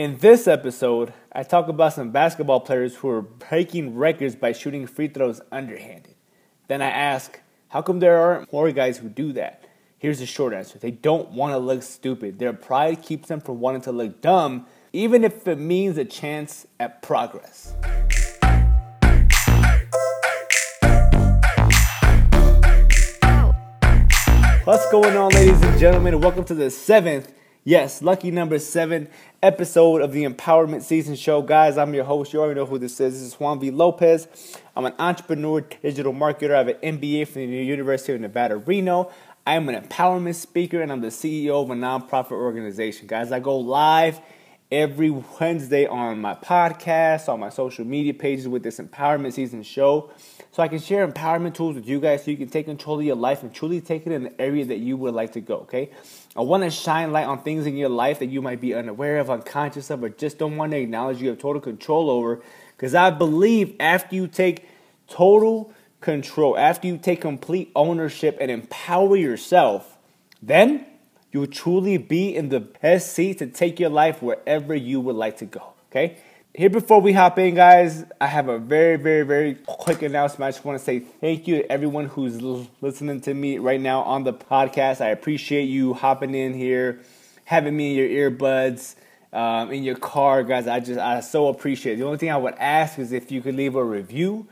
In this episode, I talk about some basketball players who are breaking records by shooting free throws underhanded. Then I ask, how come there aren't more guys who do that? Here's the short answer they don't want to look stupid. Their pride keeps them from wanting to look dumb, even if it means a chance at progress. What's going on, ladies and gentlemen? Welcome to the seventh Yes, lucky number seven episode of the Empowerment Season Show. Guys, I'm your host. You already know who this is. This is Juan V. Lopez. I'm an entrepreneur, digital marketer. I have an MBA from the University of Nevada, Reno. I'm an empowerment speaker and I'm the CEO of a nonprofit organization. Guys, I go live every Wednesday on my podcast, on my social media pages with this Empowerment Season Show so I can share empowerment tools with you guys so you can take control of your life and truly take it in the area that you would like to go, okay? I want to shine light on things in your life that you might be unaware of, unconscious of, or just don't want to acknowledge you have total control over. Because I believe after you take total control, after you take complete ownership and empower yourself, then you'll truly be in the best seat to take your life wherever you would like to go, okay? Here, before we hop in, guys, I have a very, very, very quick announcement. I just want to say thank you to everyone who's listening to me right now on the podcast. I appreciate you hopping in here, having me in your earbuds, um, in your car, guys. I just, I so appreciate it. The only thing I would ask is if you could leave a review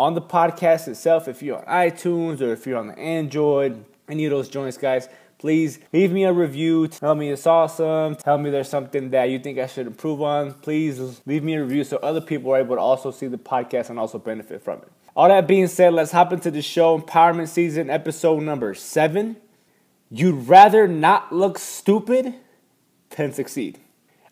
on the podcast itself, if you're on iTunes or if you're on the Android, any of those joints, guys please leave me a review. Tell me it's awesome. Tell me there's something that you think I should improve on. Please leave me a review so other people are able to also see the podcast and also benefit from it. All that being said, let's hop into the show. Empowerment Season, episode number seven. You'd rather not look stupid than succeed.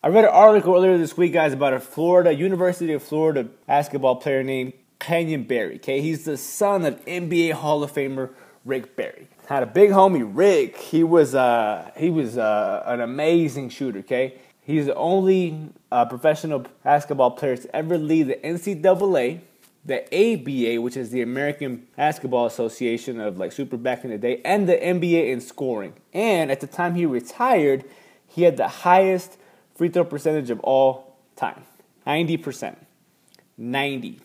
I read an article earlier this week, guys, about a Florida, University of Florida basketball player named Canyon Barry. Okay, he's the son of NBA Hall of Famer Rick Barry had a big homie Rick. He was uh, he was uh, an amazing shooter. Okay, he's the only uh, professional basketball player to ever lead the NCAA, the ABA, which is the American Basketball Association of like super back in the day, and the NBA in scoring. And at the time he retired, he had the highest free throw percentage of all time, ninety percent, ninety.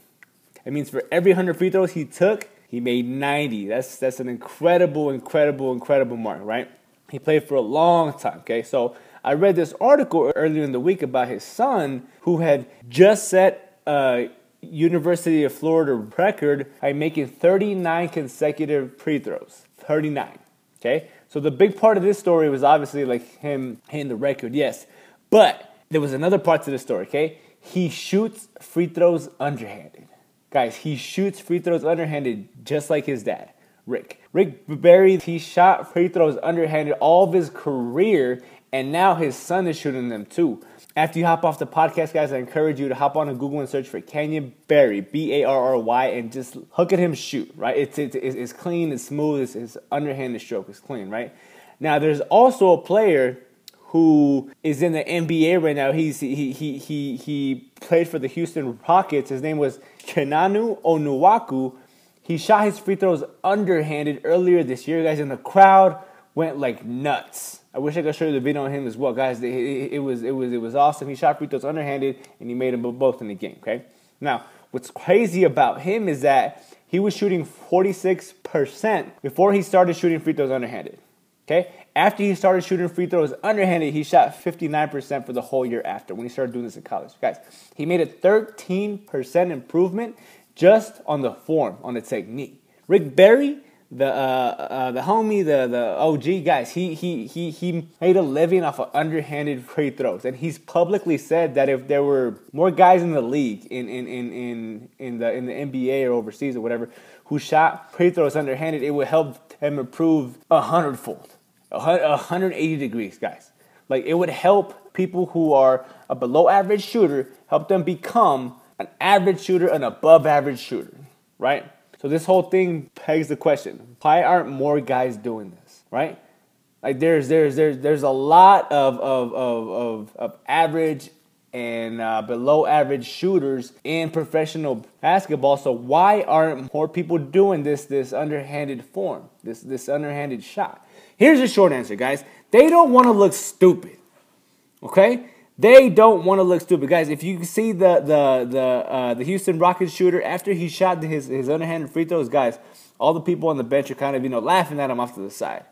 That means for every hundred free throws he took he made 90. That's that's an incredible, incredible, incredible mark, right? He played for a long time. Okay, so I read this article earlier in the week about his son who had just set a University of Florida record by making 39 consecutive free throws. 39. Okay, so the big part of this story was obviously like him hitting the record, yes, but there was another part to the story. Okay, he shoots free throws underhanded. Guys, he shoots free throws underhanded just like his dad, Rick. Rick Barry, he shot free throws underhanded all of his career, and now his son is shooting them too. After you hop off the podcast, guys, I encourage you to hop on to Google and search for Canyon Barry, B A R R Y, and just look at him shoot, right? It's, it's, it's clean, it's smooth, it's, his underhanded stroke is clean, right? Now, there's also a player who is in the NBA right now. He's he he he he played for the Houston Rockets. His name was Chinanu Onuaku. He shot his free throws underhanded earlier this year, guys, and the crowd went like nuts. I wish I could show you the video on him as well, guys. It, it, it was it was it was awesome. He shot free throws underhanded, and he made them both in the game. Okay. Now, what's crazy about him is that he was shooting 46% before he started shooting free throws underhanded. Okay? After he started shooting free throws underhanded, he shot 59% for the whole year after when he started doing this in college. Guys, he made a 13% improvement just on the form, on the technique. Rick Barry, the uh, uh, the homie, the the OG guys, he he he he made a living off of underhanded free throws, and he's publicly said that if there were more guys in the league, in in in in in the in the NBA or overseas or whatever, who shot free throws underhanded, it would help him improve a hundredfold. 180 degrees, guys. Like it would help people who are a below average shooter, help them become an average shooter, an above average shooter, right? So this whole thing pegs the question: Why aren't more guys doing this, right? Like there's there's there's there's a lot of of of of, of average and uh, below average shooters in professional basketball. So why aren't more people doing this this underhanded form, this this underhanded shot? Here's the short answer, guys. They don't want to look stupid. Okay? They don't want to look stupid, guys. If you see the the the uh, the Houston Rockets shooter after he shot his his underhanded free throws, guys, all the people on the bench are kind of you know laughing at him off to the side,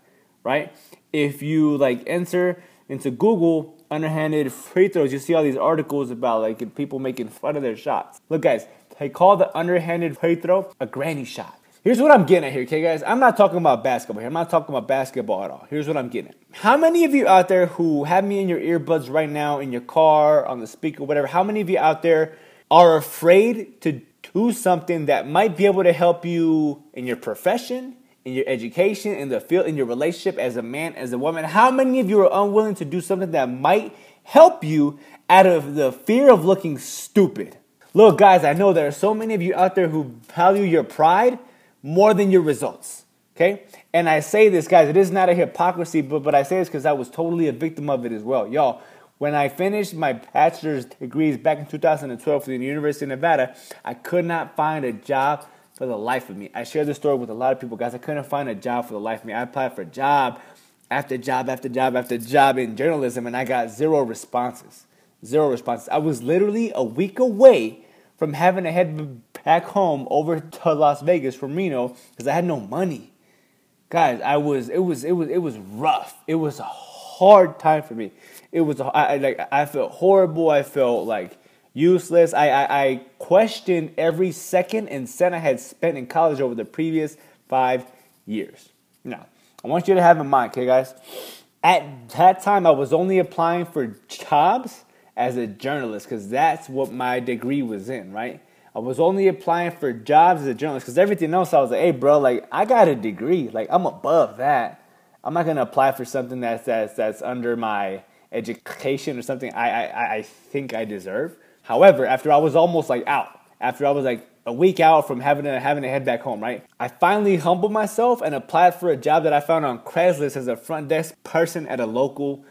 right? If you like enter into Google underhanded free throws, you see all these articles about like people making fun of their shots. Look, guys, they call the underhanded free throw a granny shot. Here's what I'm getting at here, okay, guys? I'm not talking about basketball here. I'm not talking about basketball at all. Here's what I'm getting at. How many of you out there who have me in your earbuds right now, in your car, on the speaker, whatever, how many of you out there are afraid to do something that might be able to help you in your profession, in your education, in the field, in your relationship as a man, as a woman? How many of you are unwilling to do something that might help you out of the fear of looking stupid? Look, guys, I know there are so many of you out there who value your pride more than your results. Okay? And I say this, guys, it is not a hypocrisy, but, but I say this because I was totally a victim of it as well. Y'all, when I finished my bachelor's degrees back in 2012 from the University of Nevada, I could not find a job for the life of me. I shared this story with a lot of people, guys. I couldn't find a job for the life of me. I applied for job after job after job after job in journalism, and I got zero responses. Zero responses. I was literally a week away from having a head back home over to Las Vegas from Reno because I had no money. Guys, I was it was it was it was rough. It was a hard time for me. It was I, like I felt horrible. I felt like useless. I, I I questioned every second and cent I had spent in college over the previous five years. Now, I want you to have in mind, okay, guys. At that time, I was only applying for jobs as a journalist because that's what my degree was in, right? I was only applying for jobs as a journalist because everything else I was like, hey, bro, like I got a degree, like I'm above that. I'm not gonna apply for something that's that's that's under my education or something I I, I think I deserve. However, after I was almost like out, after I was like a week out from having to having to head back home, right? I finally humbled myself and applied for a job that I found on Craigslist as a front desk person at a local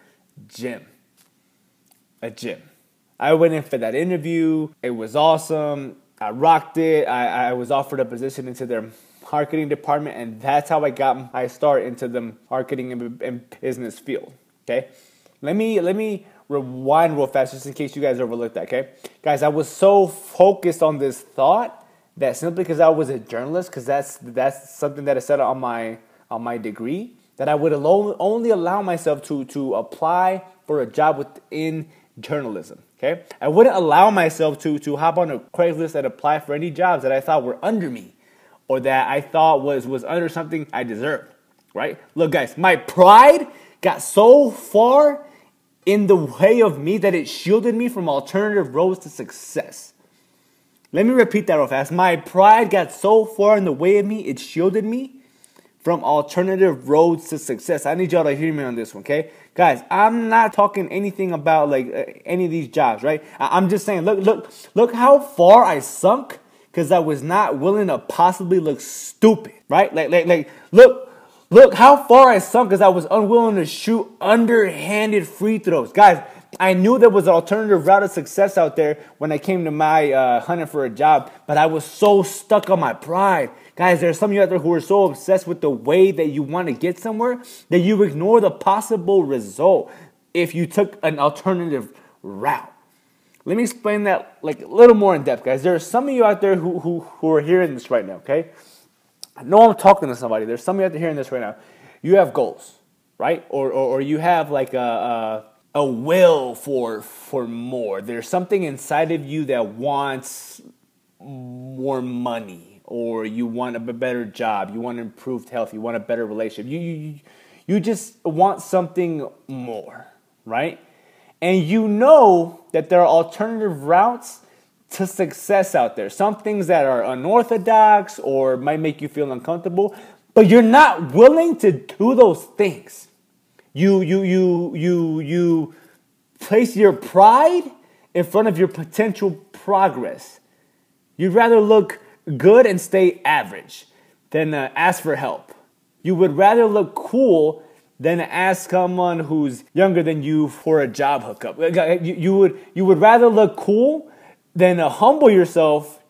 gym. A gym. I went in for that interview. It was awesome. I rocked it. I, I was offered a position into their marketing department, and that's how I got my start into the marketing and, and business field. Okay, let me let me rewind real fast just in case you guys overlooked that. Okay, guys, I was so focused on this thought that simply because I was a journalist, because that's that's something that I said on my on my degree, that I would alone, only allow myself to to apply for a job within journalism. Okay, I wouldn't allow myself to to hop on a Craigslist and apply for any jobs that I thought were under me, or that I thought was was under something I deserved. Right? Look, guys, my pride got so far in the way of me that it shielded me from alternative roads to success. Let me repeat that real fast. My pride got so far in the way of me, it shielded me from alternative roads to success. I need y'all to hear me on this one, okay? Guys, I'm not talking anything about like uh, any of these jobs, right? I- I'm just saying, look, look, look how far I sunk because I was not willing to possibly look stupid, right? Like, like, like, look, look how far I sunk because I was unwilling to shoot underhanded free throws, guys. I knew there was an alternative route of success out there when I came to my uh, hunting for a job, but I was so stuck on my pride. Guys, there's some of you out there who are so obsessed with the way that you want to get somewhere that you ignore the possible result if you took an alternative route. Let me explain that like a little more in depth, guys. There are some of you out there who, who, who are hearing this right now, okay? I know I'm talking to somebody. There's some of you out there hearing this right now. You have goals, right? Or, or, or you have like a, a, a will for, for more. There's something inside of you that wants more money or you want a better job, you want improved health, you want a better relationship. You, you, you just want something more, right? And you know that there are alternative routes to success out there. Some things that are unorthodox or might make you feel uncomfortable, but you're not willing to do those things. You you you you you place your pride in front of your potential progress. You'd rather look good and stay average than uh, ask for help. You would rather look cool than ask someone who's younger than you for a job hookup. You, you would, you would rather look cool than uh, humble yourself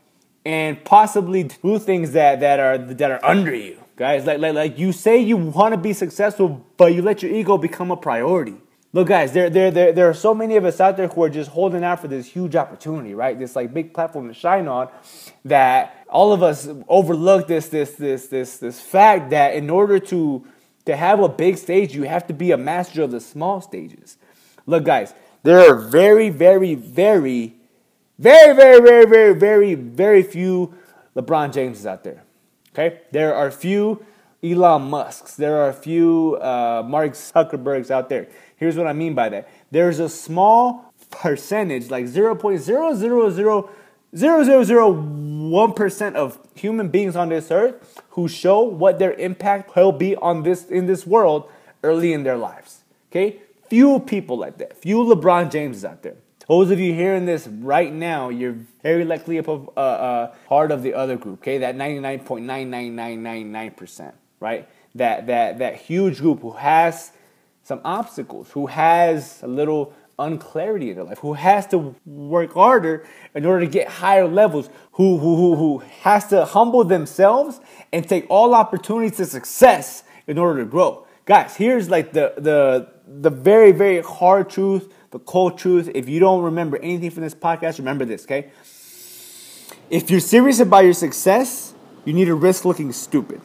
and possibly do things that, that, are, that are under you. Guys, like, like, like you say you want to be successful, but you let your ego become a priority. Look, guys, there, there, there, there are so many of us out there who are just holding out for this huge opportunity, right? This like big platform to shine on that all of us overlook this, this, this, this, this fact that in order to, to have a big stage, you have to be a master of the small stages. Look, guys, there are very, very, very, very, very, very, very, very, very few LeBron Jameses out there. Okay? There are a few Elon Musks. There are a few uh, Mark Zuckerbergs out there. Here's what I mean by that. There's a small percentage, like 0.0000001% of human beings on this earth who show what their impact will be on this in this world early in their lives. Okay? Few people like that. Few LeBron Jameses out there. Those of you hearing this right now, you're very likely a uh, uh, part of the other group, okay? That 99.99999%, right? That, that, that huge group who has some obstacles, who has a little unclarity in their life, who has to work harder in order to get higher levels, who, who, who, who has to humble themselves and take all opportunities to success in order to grow. Guys, here's like the, the, the very, very hard truth, the cold truth. If you don't remember anything from this podcast, remember this, okay? If you're serious about your success, you need to risk looking stupid.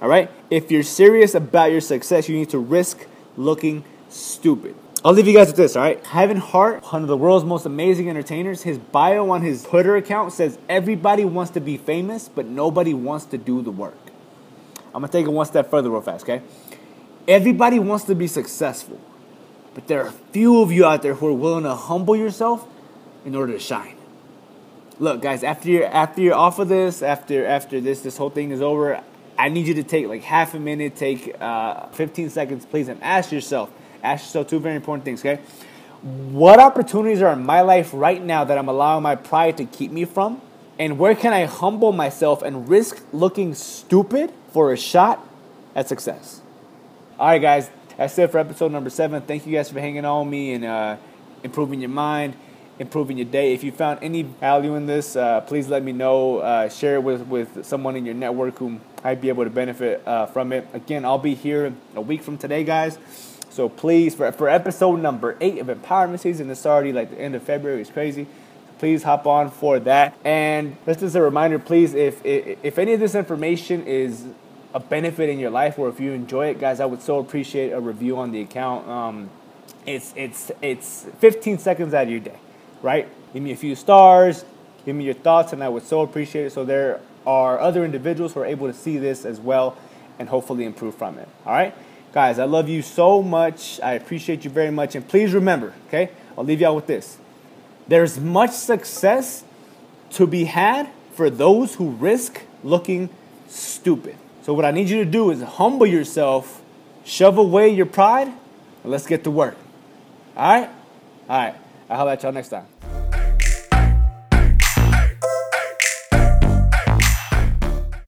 All right? If you're serious about your success, you need to risk looking stupid. I'll leave you guys with this, all right? Kevin Hart, one of the world's most amazing entertainers, his bio on his Twitter account says everybody wants to be famous, but nobody wants to do the work. I'm gonna take it one step further real fast, okay? Everybody wants to be successful, but there are a few of you out there who are willing to humble yourself in order to shine. Look, guys, after you're after you're off of this, after after this this whole thing is over, I need you to take like half a minute, take uh, 15 seconds, please, and ask yourself, ask yourself two very important things, okay? What opportunities are in my life right now that I'm allowing my pride to keep me from? And where can I humble myself and risk looking stupid for a shot at success? All right, guys, that's it for episode number seven. Thank you guys for hanging on me and uh, improving your mind improving your day. If you found any value in this, uh, please let me know. Uh, share it with, with someone in your network who might be able to benefit uh, from it. Again, I'll be here a week from today, guys. So please, for, for episode number eight of Empowerment Season, it's already like the end of February. It's crazy. Please hop on for that. And just as a reminder, please, if, if any of this information is a benefit in your life or if you enjoy it, guys, I would so appreciate a review on the account. Um, it's, it's, it's 15 seconds out of your day right? Give me a few stars, give me your thoughts, and I would so appreciate it. So there are other individuals who are able to see this as well and hopefully improve from it. All right? Guys, I love you so much. I appreciate you very much. And please remember, okay? I'll leave y'all with this. There's much success to be had for those who risk looking stupid. So, what I need you to do is humble yourself, shove away your pride, and let's get to work. All right? All right. I'll holler at y'all next time.